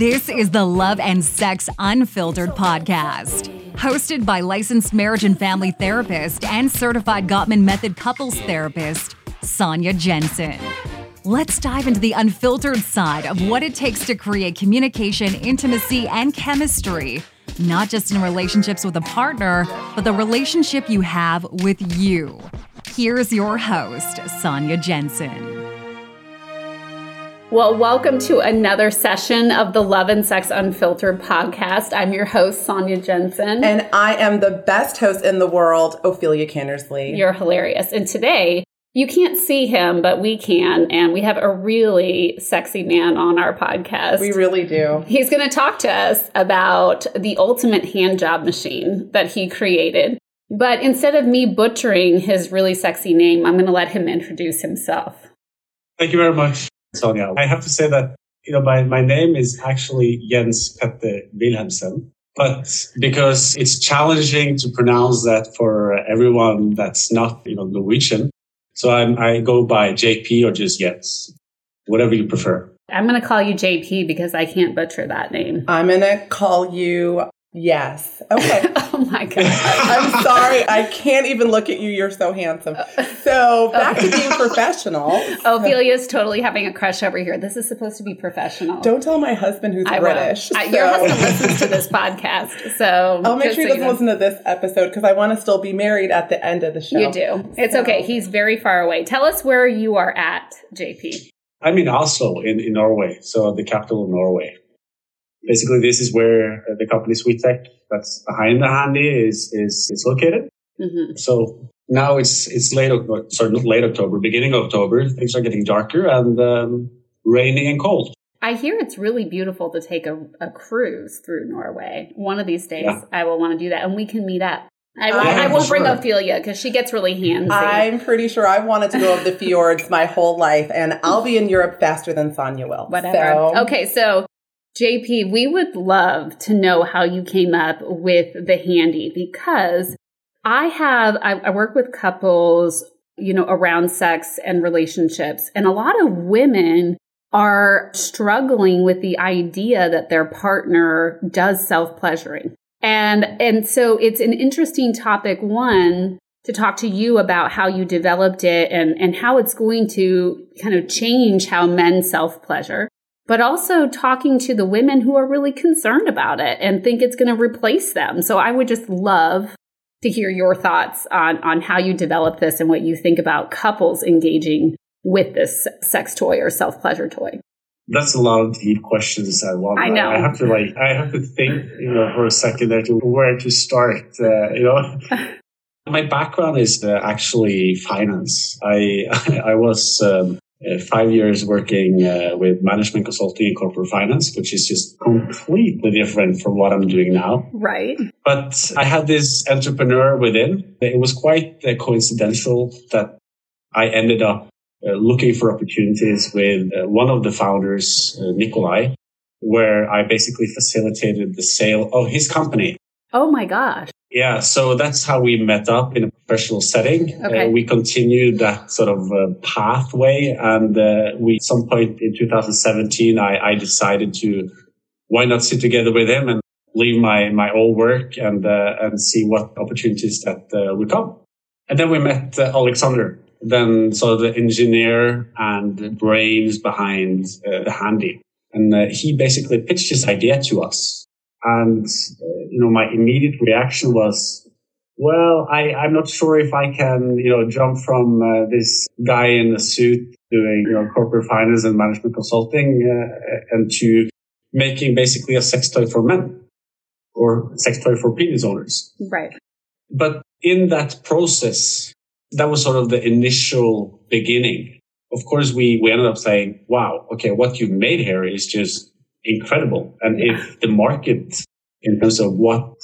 This is the Love and Sex Unfiltered podcast, hosted by licensed marriage and family therapist and certified Gottman Method couples therapist, Sonia Jensen. Let's dive into the unfiltered side of what it takes to create communication, intimacy, and chemistry, not just in relationships with a partner, but the relationship you have with you. Here's your host, Sonia Jensen. Well, welcome to another session of the Love and Sex Unfiltered podcast. I'm your host, Sonia Jensen. And I am the best host in the world, Ophelia Cannersley. You're hilarious. And today, you can't see him, but we can. And we have a really sexy man on our podcast. We really do. He's going to talk to us about the ultimate hand job machine that he created. But instead of me butchering his really sexy name, I'm going to let him introduce himself. Thank you very much. Sonia. I have to say that, you know, my, my name is actually Jens Petter Wilhelmsen, but because it's challenging to pronounce that for everyone that's not, you know, Norwegian. So I'm, I go by JP or just Jens, whatever you prefer. I'm going to call you JP because I can't butcher that name. I'm going to call you Yes. Okay. oh my God. I'm sorry. I can't even look at you. You're so handsome. So oh. back to being professional. Ophelia's totally having a crush over here. This is supposed to be professional. Don't tell my husband who's I British. Uh, so. Your husband listens to this podcast. So I'll make sure he doesn't listen to this episode because I want to still be married at the end of the show. You do. It's so. okay. He's very far away. Tell us where you are at, JP. I'm in Oslo in, in Norway. So the capital of Norway basically this is where uh, the company SweetTech that's behind the handy is is, is located. Mm-hmm. So now it's it's late sorry not late October, beginning of October. Things are getting darker and um, raining and cold. I hear it's really beautiful to take a, a cruise through Norway. One of these days, yeah. I will want to do that, and we can meet up. I, will, I will bring Ophelia because she gets really handsy. I'm pretty sure I wanted to go up the fjords my whole life, and I'll be in Europe faster than Sonia will. Whatever. So. Okay, so JP, we would love to know how you came up with the handy because I have, I, I, work with couples, you know, around sex and relationships, and a lot of women are struggling with the idea that their partner does self pleasuring. And, and so it's an interesting topic, one, to talk to you about how you developed it and, and how it's going to kind of change how men self pleasure but also talking to the women who are really concerned about it and think it's going to replace them. So I would just love to hear your thoughts on, on how you develop this and what you think about couples engaging with this sex toy or self pleasure toy. That's a lot of deep questions. I want. I know. I have to like. I have to think, you know, for a second there to where to start. Uh, you know, my background is uh, actually finance. I I was um, uh, five years working uh, with management consulting and corporate finance, which is just completely different from what I'm doing now. Right. But I had this entrepreneur within. It was quite uh, coincidental that I ended up uh, looking for opportunities with uh, one of the founders, uh, Nikolai, where I basically facilitated the sale of his company. Oh my gosh. Yeah, so that's how we met up in a professional setting. Uh, okay. Uh, we continued that sort of uh, pathway, and uh, we at some point in 2017, I, I, decided to why not sit together with him and leave my my old work and uh, and see what opportunities that uh, would come. And then we met Alexander, then sort of the engineer and brains behind the handy, and he basically pitched his idea to us and, uh, you know, my immediate reaction was, well, I, I'm not sure if I can, you know, jump from uh, this guy in a suit doing, you know, corporate finance and management consulting uh, and to making basically a sex toy for men or sex toy for penis owners. Right. But in that process, that was sort of the initial beginning. Of course, we, we ended up saying, wow, okay, what you've made here is just incredible. And if the market in terms of what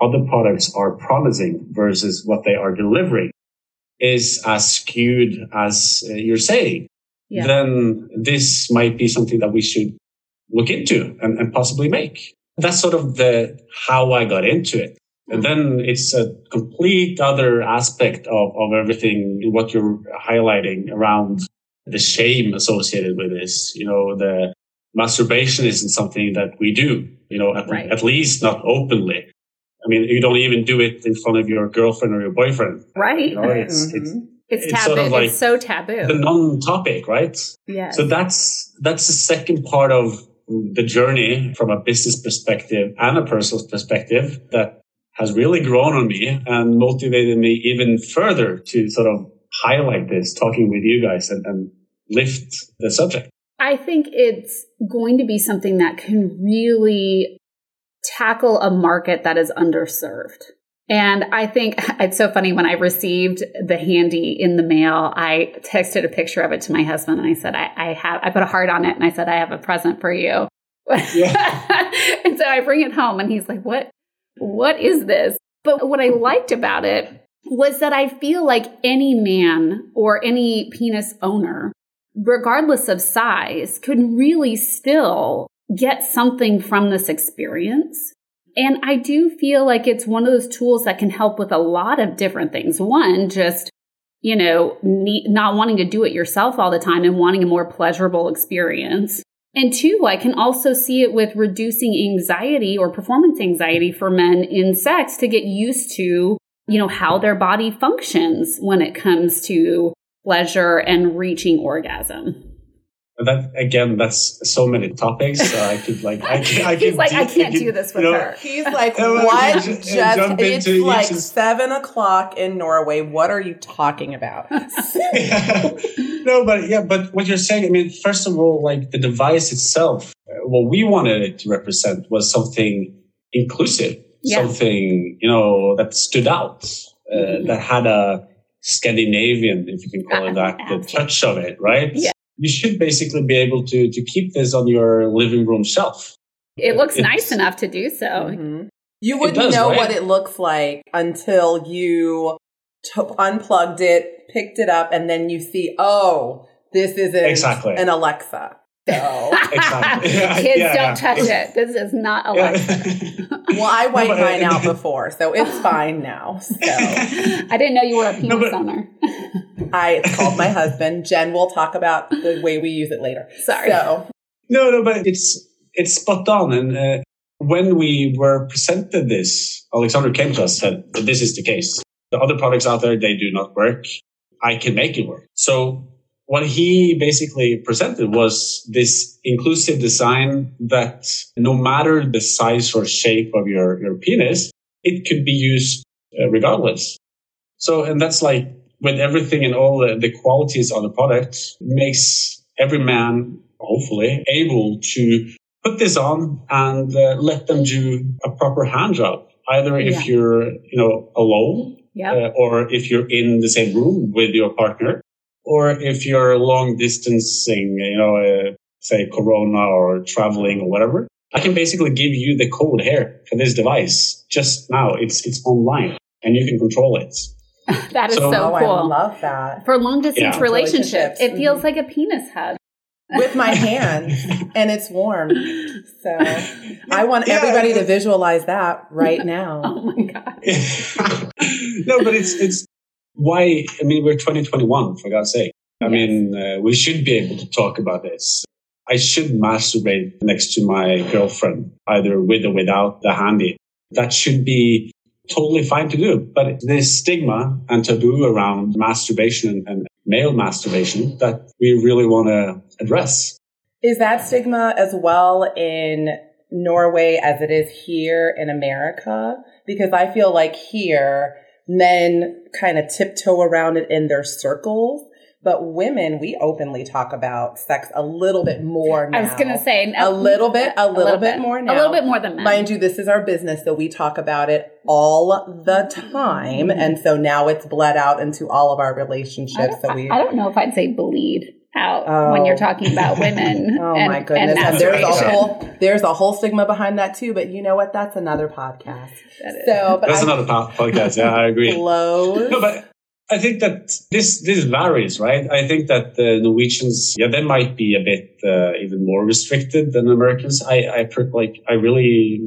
other products are promising versus what they are delivering is as skewed as uh, you're saying, yeah. then this might be something that we should look into and, and, possibly make. That's sort of the how I got into it. And then it's a complete other aspect of, of everything, what you're highlighting around the shame associated with this, you know, the masturbation isn't something that we do, you know, at, right. at least not openly. I mean, you don't even do it in front of your girlfriend or your boyfriend. Right. You know, it's, mm-hmm. it's, it's, it's, taboo. Sort of like it's so taboo. The non-topic, right? Yeah. So that's that's the second part of the journey from a business perspective and a personal perspective that has really grown on me and motivated me even further to sort of highlight this, talking with you guys and, and lift the subject. I think it's going to be something that can really tackle a market that is underserved. And I think it's so funny when I received the handy in the mail, I texted a picture of it to my husband and I said, I, I have, I put a heart on it and I said, I have a present for you. Yeah. and so I bring it home and he's like, what, what is this? But what I liked about it was that I feel like any man or any penis owner, regardless of size, could really still get something from this experience. And I do feel like it's one of those tools that can help with a lot of different things. One, just, you know, not wanting to do it yourself all the time and wanting a more pleasurable experience. And two, I can also see it with reducing anxiety or performance anxiety for men in sex to get used to, you know, how their body functions when it comes to pleasure and reaching orgasm that again, that's so many topics. So I could like, I, could, I He's like, I can't do this with you know, her. He's like, what? Just, just it's like seven o'clock in Norway. What are you talking about? No, but yeah, but what you're saying, I mean, first of all, like the device itself, uh, what we wanted it to represent was something inclusive, yeah. something you know that stood out, uh, mm-hmm. that had a Scandinavian, if you can call it that, the touch of it, right? Yeah you should basically be able to to keep this on your living room shelf. It looks it's, nice enough to do so. Mm-hmm. You wouldn't does, know right? what it looks like until you t- unplugged it, picked it up, and then you see, oh, this isn't exactly. an Alexa. So exactly. kids yeah, don't touch it. This is not a Alexa. well, I wiped no, mine out before, so it's fine now. So I didn't know you were a penis no, but, owner. I called my husband. Jen will talk about the way we use it later. Sorry. So no, no, but it's it's spot on. And uh, when we were presented this, Alexander came to us and said, "This is the case. The other products out there they do not work. I can make it work." So what he basically presented was this inclusive design that no matter the size or shape of your, your penis, it could be used uh, regardless. So, and that's like with everything and all the, the qualities of the product makes every man, hopefully, able to put this on and uh, let them do a proper hand job. Either if yeah. you're, you know, alone, yep. uh, or if you're in the same room with your partner, or if you're long distancing, you know, uh, say Corona or traveling or whatever. I can basically give you the code here for this device just now. It's it's online and you can control it. that is so, so, cool. I love that. For long distance yeah. relationships, relationships, it feels mm-hmm. like a penis hug. With my hand, and it's warm. So I want yeah, everybody to visualize that right now. oh my god! no, but it's it's why. I mean, we're 2021 for God's sake. I yes. mean, uh, we should be able to talk about this. I should masturbate next to my girlfriend, either with or without the handy. That should be totally fine to do. But there's stigma and taboo around masturbation and male masturbation that we really want to address. Is that stigma as well in Norway as it is here in America? Because I feel like here, men kind of tiptoe around it in their circles but women, we openly talk about sex a little bit more now. I was going to say a little bit, a, a little, little bit, bit, more now. A little bit more than men. Mind you, this is our business, so we talk about it all the time. Mm-hmm. And so now it's bled out into all of our relationships. So we I don't know if I'd say bleed out oh. when you're talking about women. oh and, my goodness! And there's a whole there's a whole stigma behind that too. But you know what? That's another podcast. So, that's I, another podcast. Yeah, I agree. Close. No, but I think that this this varies, right? I think that the Norwegians, yeah, they might be a bit uh, even more restricted than Americans. I I like I really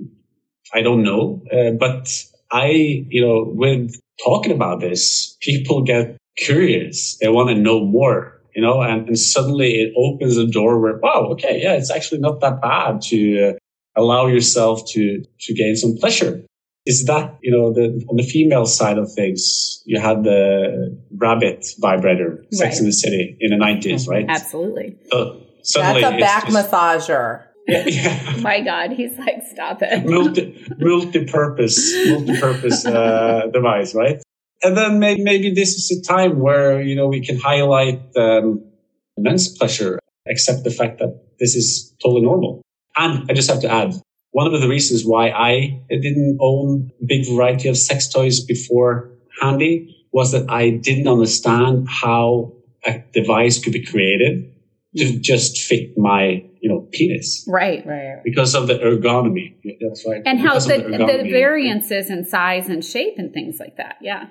I don't know, uh, but I you know with talking about this, people get curious. They want to know more. You know, and, and suddenly it opens a door where, wow, okay, yeah, it's actually not that bad to uh, allow yourself to, to gain some pleasure. Is that, you know, the, on the female side of things, you had the rabbit vibrator, Sex in the City in the 90s, right? Absolutely. So That's a back just, massager. Yeah, yeah. My God, he's like, stop it. Multi, multi-purpose, multi-purpose uh, device, right? And then maybe, maybe this is a time where, you know, we can highlight um, men's pleasure, accept the fact that this is totally normal. And I just have to add, one of the reasons why I didn't own a big variety of sex toys before Handy was that I didn't understand how a device could be created to just fit my, you know, penis. Right, right. Because of the ergonomy. That's right. And how the, the, the variances in size and shape and things like that. Yeah.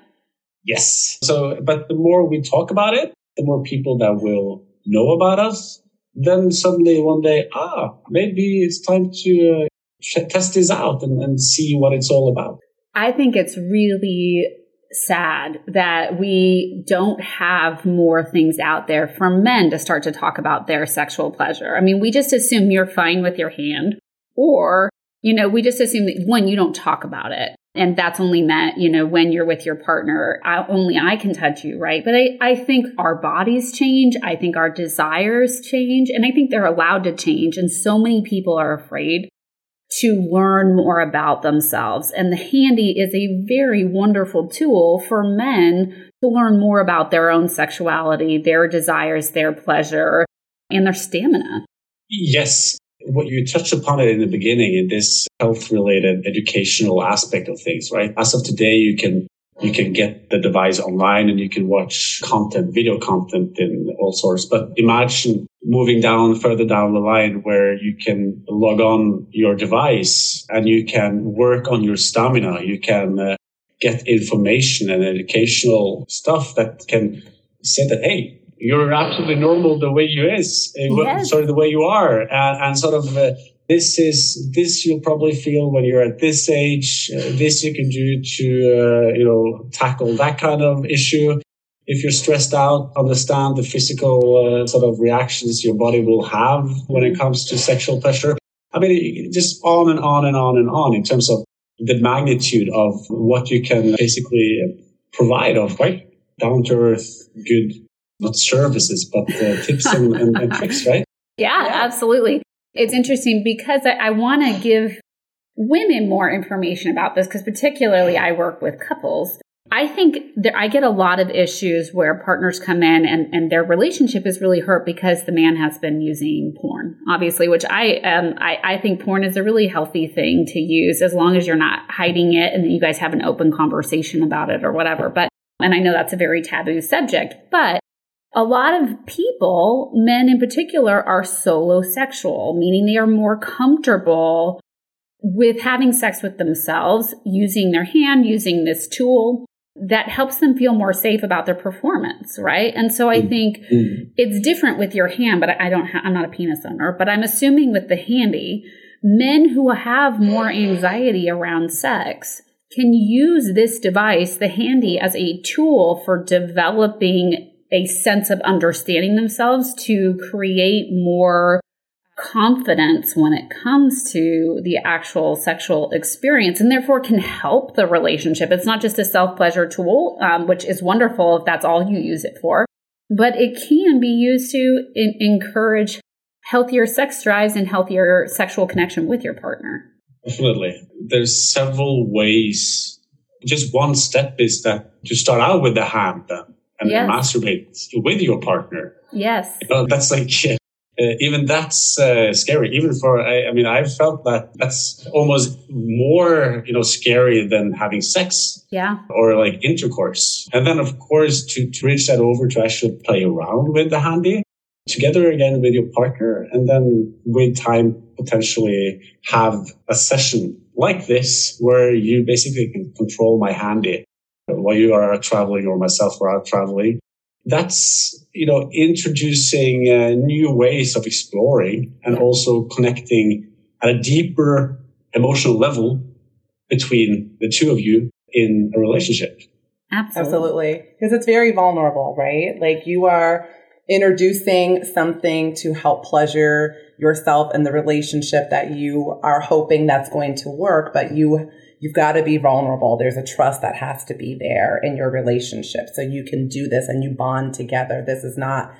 Yes. So, but the more we talk about it, the more people that will know about us, then suddenly one day, ah, maybe it's time to uh, test this out and, and see what it's all about. I think it's really sad that we don't have more things out there for men to start to talk about their sexual pleasure. I mean, we just assume you're fine with your hand, or, you know, we just assume that one, you don't talk about it. And that's only meant, you know, when you're with your partner, I, only I can touch you, right? But I, I think our bodies change. I think our desires change. And I think they're allowed to change. And so many people are afraid to learn more about themselves. And the handy is a very wonderful tool for men to learn more about their own sexuality, their desires, their pleasure, and their stamina. Yes what you touched upon it in the beginning in this health related educational aspect of things, right? As of today, you can you can get the device online and you can watch content, video content in all sorts. But imagine moving down further down the line where you can log on your device and you can work on your stamina. You can uh, get information and educational stuff that can say that, Hey, you're absolutely normal the way you is, uh, yes. sorry, the way you are, and, and sort of uh, this is this you'll probably feel when you're at this age. Uh, this you can do to uh, you know tackle that kind of issue. If you're stressed out, understand the physical uh, sort of reactions your body will have when it comes to sexual pleasure. I mean, just on and on and on and on in terms of the magnitude of what you can basically provide of quite down to earth, good not services, but uh, tips and, and, and, tricks, right? Yeah, yeah, absolutely. It's interesting because I, I want to give women more information about this because particularly I work with couples. I think there, I get a lot of issues where partners come in and, and their relationship is really hurt because the man has been using porn, obviously, which I, um, I, I think porn is a really healthy thing to use as long as you're not hiding it and you guys have an open conversation about it or whatever. But, and I know that's a very taboo subject, but a lot of people, men in particular, are solo sexual, meaning they are more comfortable with having sex with themselves, using their hand, using this tool that helps them feel more safe about their performance, right? And so I mm-hmm. think mm-hmm. it's different with your hand, but I don't ha- I'm not a penis owner, but I'm assuming with the handy, men who have more anxiety around sex can use this device, the handy, as a tool for developing a sense of understanding themselves to create more confidence when it comes to the actual sexual experience and therefore can help the relationship. It's not just a self pleasure tool, um, which is wonderful if that's all you use it for, but it can be used to in- encourage healthier sex drives and healthier sexual connection with your partner. Definitely. There's several ways. Just one step is that to start out with the hand then and yes. masturbate with your partner. Yes. You know, that's like, uh, even that's uh, scary. Even for, I, I, mean, I've felt that that's almost more, you know, scary than having sex. Yeah. Or like intercourse. And then, of course, to, to reach that over to actually play around with the handy together again with your partner. And then with time, potentially have a session like this where you basically can control my handy while you are traveling or myself are out traveling. That's, you know, introducing uh, new ways of exploring and also connecting at a deeper emotional level between the two of you in a relationship. Absolutely. Absolutely. Because it's very vulnerable, right? Like you are introducing something to help pleasure yourself and the relationship that you are hoping that's going to work, but you you've got to be vulnerable. There's a trust that has to be there in your relationship so you can do this and you bond together. This is not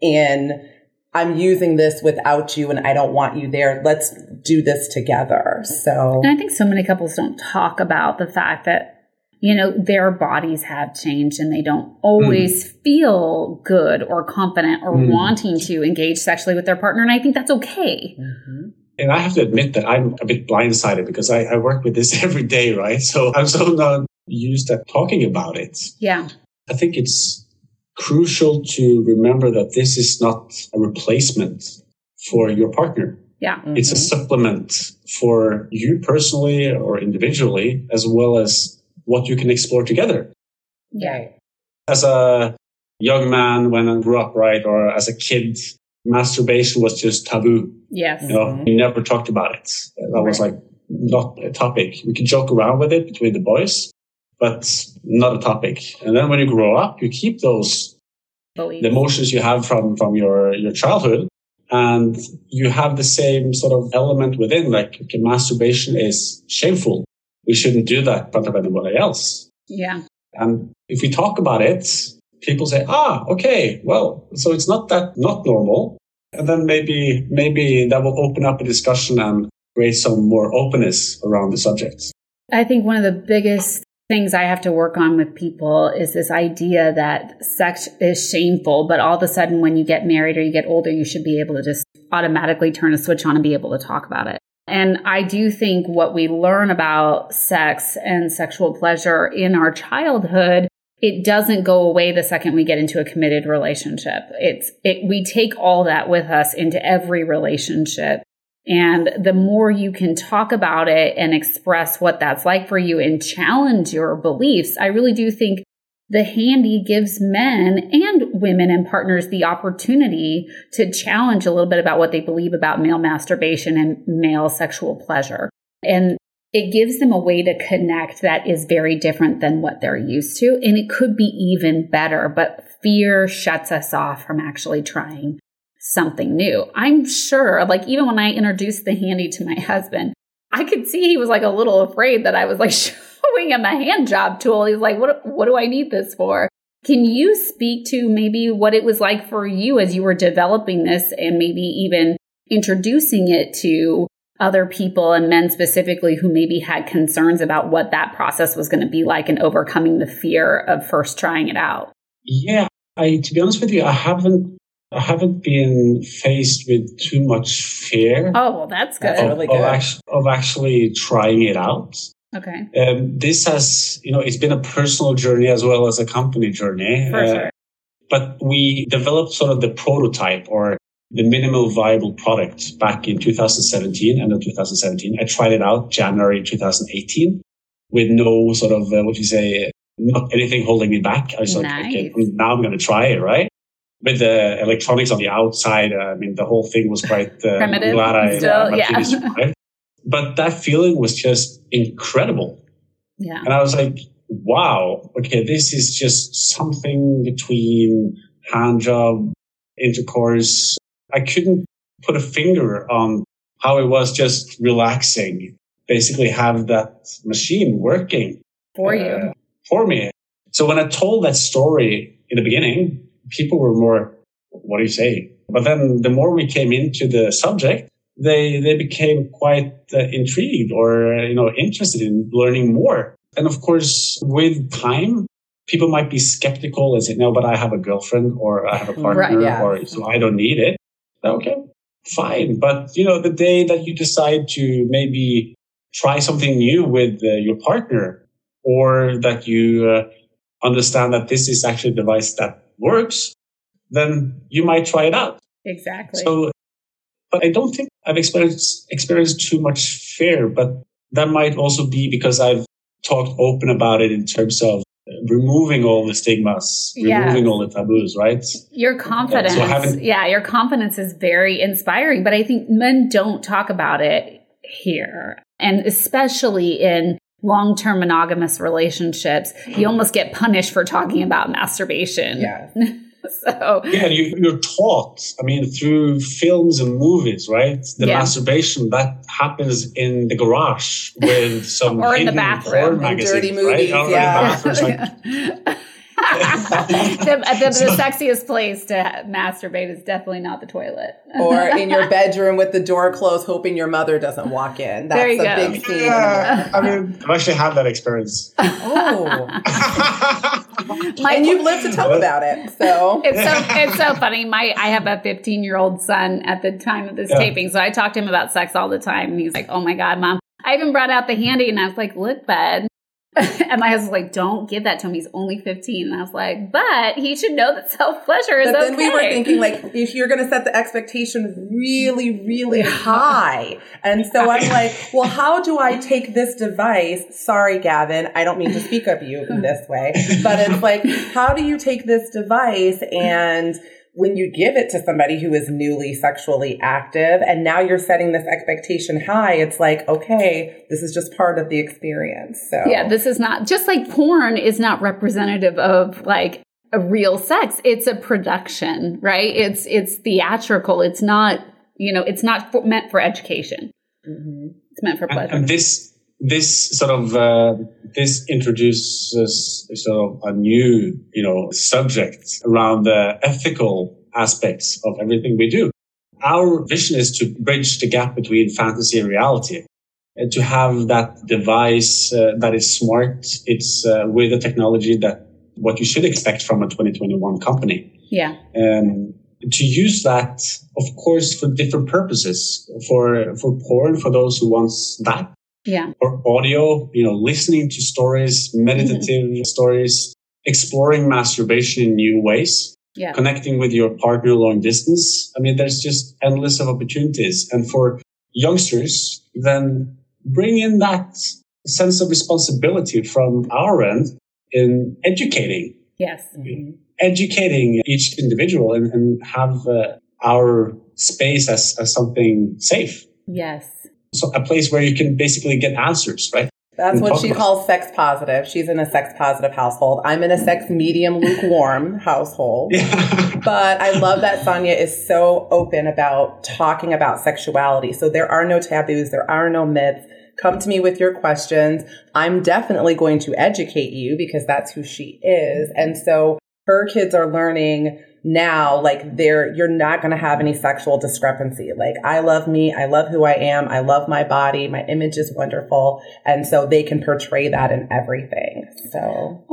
in I'm using this without you and I don't want you there. Let's do this together. So and I think so many couples don't talk about the fact that you know, their bodies have changed and they don't always mm. feel good or confident or mm. wanting to engage sexually with their partner. And I think that's okay. Mm-hmm. And I have to admit that I'm a bit blindsided because I, I work with this every day, right? So I'm so not used at talking about it. Yeah. I think it's crucial to remember that this is not a replacement for your partner. Yeah. Mm-hmm. It's a mm-hmm. supplement for you personally or individually, as well as what you can explore together. Yeah. As a young man when I grew up, right, or as a kid, masturbation was just taboo. Yes. You know, mm-hmm. we never talked about it. That right. was like not a topic. We could joke around with it between the boys, but not a topic. And then when you grow up, you keep those the emotions you have from from your your childhood, and you have the same sort of element within. Like okay, masturbation is shameful. We shouldn't do that in front of anybody else. Yeah. And if we talk about it, people say, ah, okay, well, so it's not that not normal. And then maybe, maybe that will open up a discussion and create some more openness around the subject. I think one of the biggest things I have to work on with people is this idea that sex is shameful, but all of a sudden when you get married or you get older, you should be able to just automatically turn a switch on and be able to talk about it. And I do think what we learn about sex and sexual pleasure in our childhood it doesn't go away the second we get into a committed relationship. It's, it, we take all that with us into every relationship. And the more you can talk about it and express what that's like for you and challenge your beliefs, I really do think the handy gives men and women and partners the opportunity to challenge a little bit about what they believe about male masturbation and male sexual pleasure. And it gives them a way to connect that is very different than what they're used to. And it could be even better, but fear shuts us off from actually trying something new. I'm sure, like, even when I introduced the handy to my husband, I could see he was like a little afraid that I was like showing him a hand job tool. He's like, what, what do I need this for? Can you speak to maybe what it was like for you as you were developing this and maybe even introducing it to other people and men specifically who maybe had concerns about what that process was going to be like and overcoming the fear of first trying it out? Yeah, I to be honest with you, I haven't I haven't been faced with too much fear. Oh, well, that's good. That's really good. Of, actually, of actually trying it out. Okay. Um, this has, you know, it's been a personal journey as well as a company journey. For uh, sure. But we developed sort of the prototype or the minimal viable product back in 2017, end of 2017. I tried it out January 2018 with no sort of, uh, what you say, not anything holding me back. I was nice. like, okay, now I'm going to try it, right? With the electronics on the outside, uh, I mean, the whole thing was quite uh, primitive. glad I, Still, uh, yeah. But that feeling was just incredible. Yeah. And I was like, wow, okay, this is just something between hand job, intercourse, I couldn't put a finger on how it was just relaxing, basically have that machine working for you, uh, for me. So when I told that story in the beginning, people were more, what do you say? But then the more we came into the subject, they, they became quite uh, intrigued or, you know, interested in learning more. And of course, with time, people might be skeptical and say, no, but I have a girlfriend or I have a partner right, yeah. or so I don't need it okay, fine. But you know, the day that you decide to maybe try something new with uh, your partner, or that you uh, understand that this is actually a device that works, then you might try it out. Exactly. So, but I don't think I've experienced experienced too much fear, but that might also be because I've talked open about it in terms of removing all the stigmas, removing all the taboos, right? Your confidence, so yeah, your confidence is very inspiring. But I think men don't talk about it here, and especially in long-term monogamous relationships, you almost get punished for talking about masturbation. Yeah. so yeah, you, you're taught. I mean, through films and movies, right? The yeah. masturbation that happens in the garage with some or in the bathroom, dirty movies, right? yeah. the, the, the, sexiest place to masturbate is definitely not the toilet. or in your bedroom with the door closed, hoping your mother doesn't walk in. That's a go. big scene. Yeah, I mean, I've actually had that experience. Oh. My, and you've lived to tell about it. So it's so it's so funny. My I have a 15 year old son at the time of this yeah. taping, so I talk to him about sex all the time. And he's like, "Oh my god, mom." I even brought out the handy and I was like, look, bud, and my husband's like, don't give that to him. He's only 15. And I was like, but he should know that self pleasure is but then okay. we were thinking, like, if you're going to set the expectation really, really high. And so I'm like, well, how do I take this device? Sorry, Gavin. I don't mean to speak of you in this way, but it's like, how do you take this device and when you give it to somebody who is newly sexually active and now you're setting this expectation high, it's like, okay, this is just part of the experience. So Yeah, this is not just like porn is not representative of like a real sex. It's a production, right? It's it's theatrical. It's not, you know, it's not for, meant for education. Mm-hmm. It's meant for pleasure. And, and this this sort of uh, this introduces sort of a new you know subject around the ethical aspects of everything we do. Our vision is to bridge the gap between fantasy and reality and to have that device uh, that is smart. It's uh, with a technology that what you should expect from a 2021 company. Yeah. And to use that of course for different purposes for for porn for those who wants that yeah. or audio, you know, listening to stories, meditative mm-hmm. stories, exploring masturbation in new ways, yeah. connecting with your partner long distance. I mean, there's just endless of opportunities. And for youngsters, then bring in that sense of responsibility from our end in educating. Yes. Mm-hmm. Educating each individual and, and have uh, our space as, as something safe. Yes a place where you can basically get answers, right? That's what she calls sex positive. She's in a sex positive household. I'm in a sex medium lukewarm household. Yeah. but I love that Sonia is so open about talking about sexuality. So there are no taboos, there are no myths. Come to me with your questions. I'm definitely going to educate you because that's who she is. And so her kids are learning now like there you're not going to have any sexual discrepancy like i love me i love who i am i love my body my image is wonderful and so they can portray that in everything so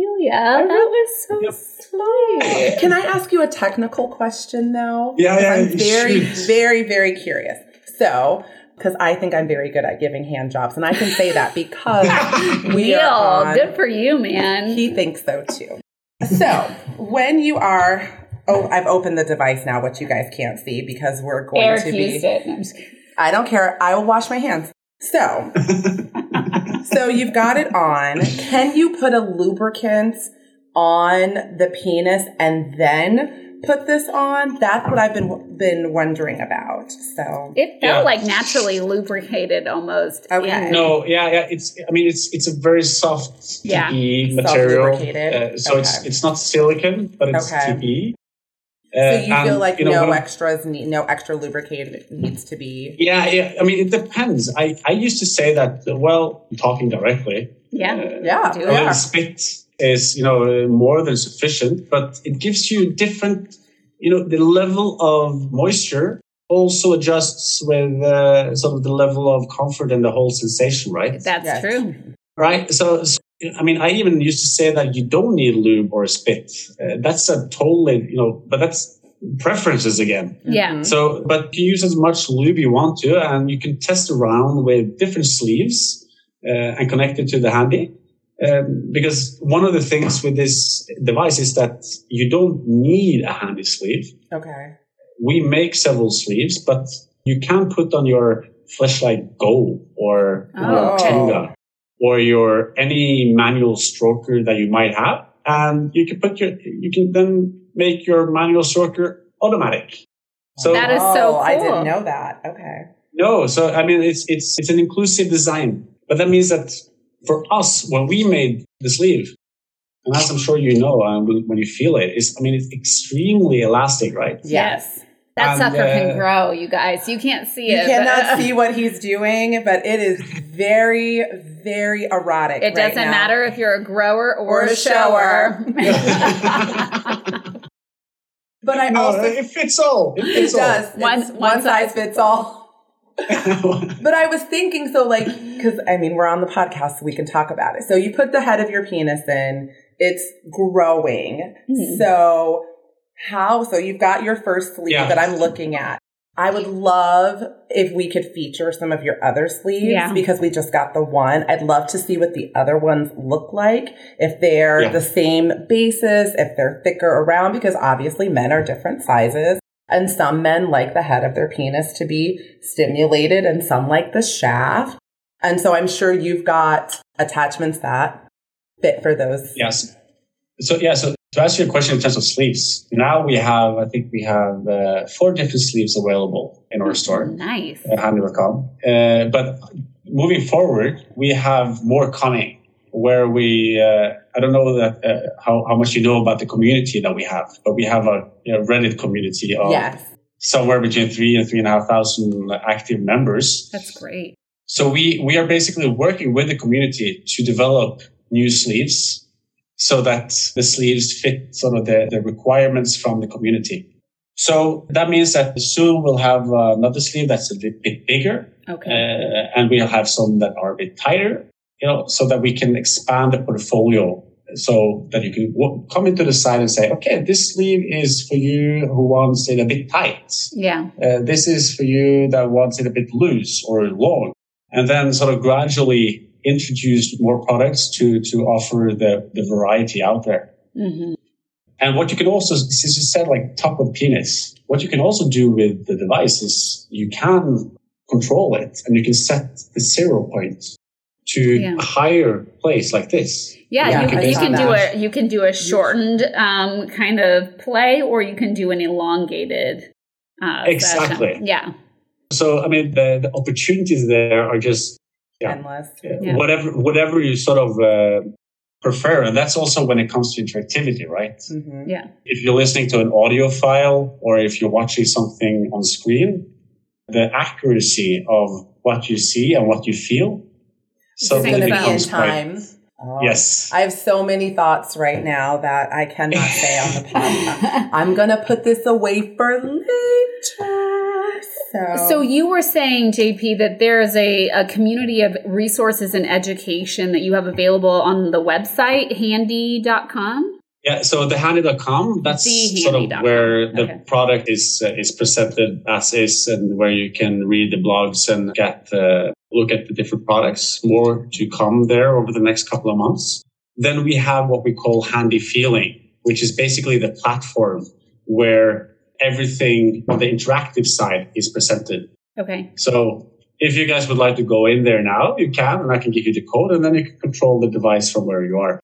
Ophelia, that was so yep. sweet. Can I ask you a technical question though? Yeah, yeah. I'm very, very, very curious. So, because I think I'm very good at giving hand jobs, and I can say that because we Neil, are on, good for you, man. He thinks so too. So when you are, oh, I've opened the device now, which you guys can't see because we're going Eric to be. Used it. No, I don't care. I will wash my hands. So, so you've got it on. Can you put a lubricant on the penis and then put this on? That's what I've been been wondering about. So it felt yeah. like naturally lubricated almost. Okay. Yeah. No, yeah, yeah. It's I mean it's it's a very soft yeah. TPE material. Uh, so okay. it's it's not silicon, but it's okay. TPE. Uh, so you and, feel like you know, no extras, need, no extra lubricant needs to be. Yeah, yeah. I mean, it depends. I I used to say that. Well, talking directly. Yeah, uh, yeah. A little spit is you know more than sufficient, but it gives you different. You know, the level of moisture also adjusts with uh, sort of the level of comfort and the whole sensation, right? That's yes. true. Right. So, so, I mean, I even used to say that you don't need lube or spit. Uh, that's a totally, you know, but that's preferences again. Yeah. Mm-hmm. So, but you use as much lube you want to, and you can test around with different sleeves uh, and connect it to the handy. Um, because one of the things with this device is that you don't need a handy sleeve. Okay. We make several sleeves, but you can put on your Fleshlight Go or oh, your Tenga or your any manual stroker that you might have, and you can put your you can then make your manual stroker automatic. So that is so cool. I didn't know that. Okay. No, so I mean it's it's it's an inclusive design, but that means that for us, when we made the sleeve, and as I'm sure you know, um, when you feel it, it's I mean it's extremely elastic, right? Yes. That and, sucker uh, can grow, you guys. You can't see it. You cannot see what he's doing, but it is very, very erotic. It right doesn't now. matter if you're a grower or, or a shower. but I no, also it fits all. It, fits it does. One, one, one size fits all. but I was thinking, so like, because I mean, we're on the podcast, so we can talk about it. So you put the head of your penis in, it's growing. Mm-hmm. So how? So you've got your first sleeve yeah. that I'm looking at. I would love if we could feature some of your other sleeves yeah. because we just got the one. I'd love to see what the other ones look like, if they're yeah. the same basis, if they're thicker around, because obviously men are different sizes. And some men like the head of their penis to be stimulated and some like the shaft. And so I'm sure you've got attachments that fit for those. Yes. So yeah, so to answer your question in terms of sleeves, now we have, I think we have uh, four different sleeves available in our store. Nice. At handy.com. Uh, but moving forward, we have more coming where we, uh, I don't know that uh, how, how much you know about the community that we have, but we have a you know, Reddit community of yes. somewhere between three and three and a half thousand active members. That's great. So we, we are basically working with the community to develop new sleeves so that the sleeves fit sort of the, the requirements from the community. So that means that soon we'll have another sleeve that's a bit, bit bigger. Okay. Uh, and we'll have some that are a bit tighter, you know, so that we can expand the portfolio so that you can w- come into the site and say, okay, this sleeve is for you who wants it a bit tight. Yeah. Uh, this is for you that wants it a bit loose or long. And then sort of gradually introduce more products to to offer the the variety out there. Mm-hmm. And what you can also, since you said like top of penis, what you can also do with the device is you can control it and you can set the zero point to yeah. a higher place like this. Yeah, yeah you, can, you can do a you can do a shortened um, kind of play, or you can do an elongated. Uh, exactly. Session. Yeah. So I mean, the, the opportunities there are just yeah. endless. Yeah. Whatever, whatever you sort of uh, prefer, and that's also when it comes to interactivity, right? Mm-hmm. Yeah. If you're listening to an audio file or if you're watching something on screen, the accuracy of what you see and what you feel suddenly becomes time. Quite, Oh, yes. I have so many thoughts right now that I cannot say on the podcast. I'm going to put this away for later. So, so you were saying, JP, that there is a, a community of resources and education that you have available on the website, handy.com? Yeah, so the handy.com, that's the sort of where the product is uh, is presented as is and where you can read the blogs and get uh, look at the different products. More to come there over the next couple of months. Then we have what we call Handy Feeling, which is basically the platform where everything on the interactive side is presented. Okay. So if you guys would like to go in there now, you can, and I can give you the code, and then you can control the device from where you are.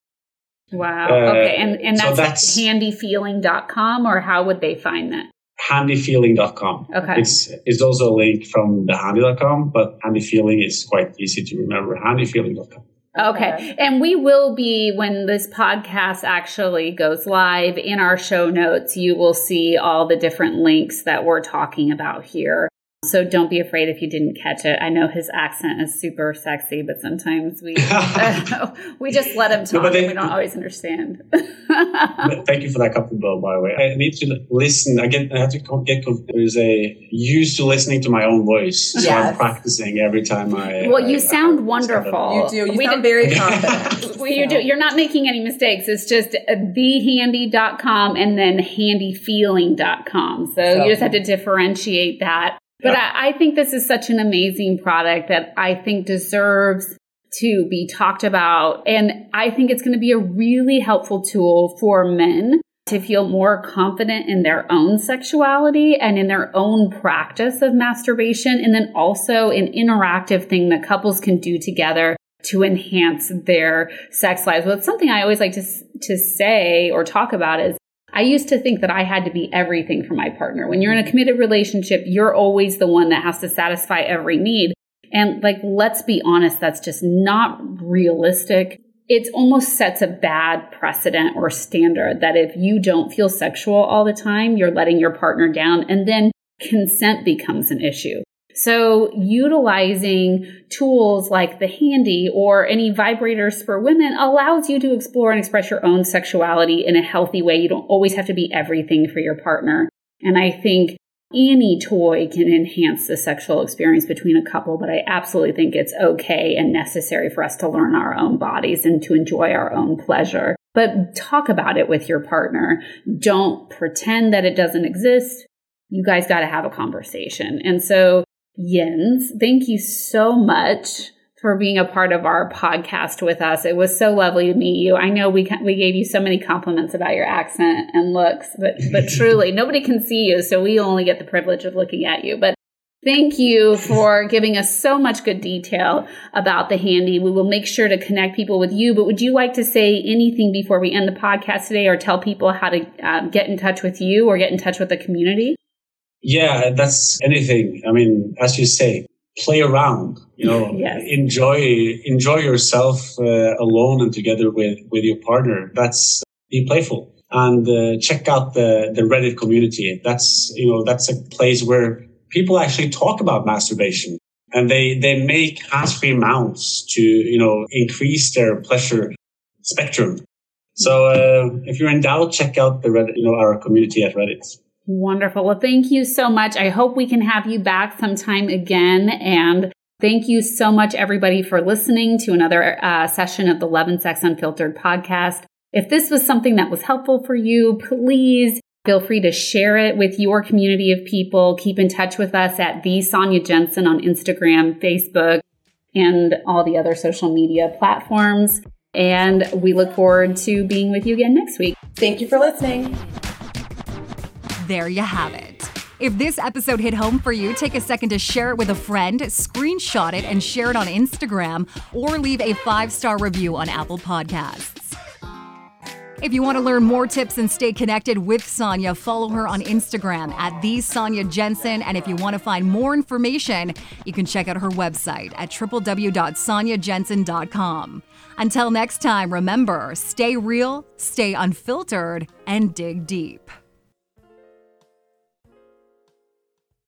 Wow. Uh, okay. And, and that's, so that's handyfeeling.com, or how would they find that? handyfeeling.com. Okay. It's, it's also a link from the handy.com, but handyfeeling is quite easy to remember. handyfeeling.com. Okay. And we will be, when this podcast actually goes live in our show notes, you will see all the different links that we're talking about here. So don't be afraid if you didn't catch it. I know his accent is super sexy, but sometimes we uh, we just let him talk no, they, and we don't always understand. thank you for that compliment, by the way. I need to listen. I get I have to get there's a used to listening to my own voice, so yes. I'm practicing every time I. Well, you I, sound I, wonderful. You do. You we sound very confident. well, you do. You're not making any mistakes. It's just thehandy.com and then handyfeeling.com. So, so you just have to differentiate that but I, I think this is such an amazing product that I think deserves to be talked about. And I think it's going to be a really helpful tool for men to feel more confident in their own sexuality and in their own practice of masturbation. And then also an interactive thing that couples can do together to enhance their sex lives. Well, it's something I always like to, to say or talk about is I used to think that I had to be everything for my partner. When you're in a committed relationship, you're always the one that has to satisfy every need. And like, let's be honest, that's just not realistic. it almost sets a bad precedent or standard that if you don't feel sexual all the time, you're letting your partner down and then consent becomes an issue. So utilizing tools like the handy or any vibrators for women allows you to explore and express your own sexuality in a healthy way. You don't always have to be everything for your partner. And I think any toy can enhance the sexual experience between a couple, but I absolutely think it's okay and necessary for us to learn our own bodies and to enjoy our own pleasure. But talk about it with your partner. Don't pretend that it doesn't exist. You guys got to have a conversation. And so Jens, thank you so much for being a part of our podcast with us. It was so lovely to meet you. I know we we gave you so many compliments about your accent and looks, but but truly nobody can see you, so we only get the privilege of looking at you. But thank you for giving us so much good detail about the handy. We will make sure to connect people with you. But would you like to say anything before we end the podcast today, or tell people how to uh, get in touch with you or get in touch with the community? Yeah, that's anything. I mean, as you say, play around. You know, yes. enjoy enjoy yourself uh, alone and together with with your partner. That's be playful and uh, check out the the Reddit community. That's you know that's a place where people actually talk about masturbation and they they make hands-free mounts to you know increase their pleasure spectrum. So uh, if you're in doubt, check out the Reddit, you know our community at Reddit. Wonderful. Well, thank you so much. I hope we can have you back sometime again. And thank you so much, everybody, for listening to another uh, session of the Love and Sex Unfiltered podcast. If this was something that was helpful for you, please feel free to share it with your community of people. Keep in touch with us at the Sonia Jensen on Instagram, Facebook, and all the other social media platforms. And we look forward to being with you again next week. Thank you for listening there you have it. If this episode hit home for you, take a second to share it with a friend, screenshot it, and share it on Instagram, or leave a five star review on Apple Podcasts. If you want to learn more tips and stay connected with Sonia, follow her on Instagram at the Sonia Jensen. And if you want to find more information, you can check out her website at www.soniajensen.com. Until next time, remember stay real, stay unfiltered, and dig deep.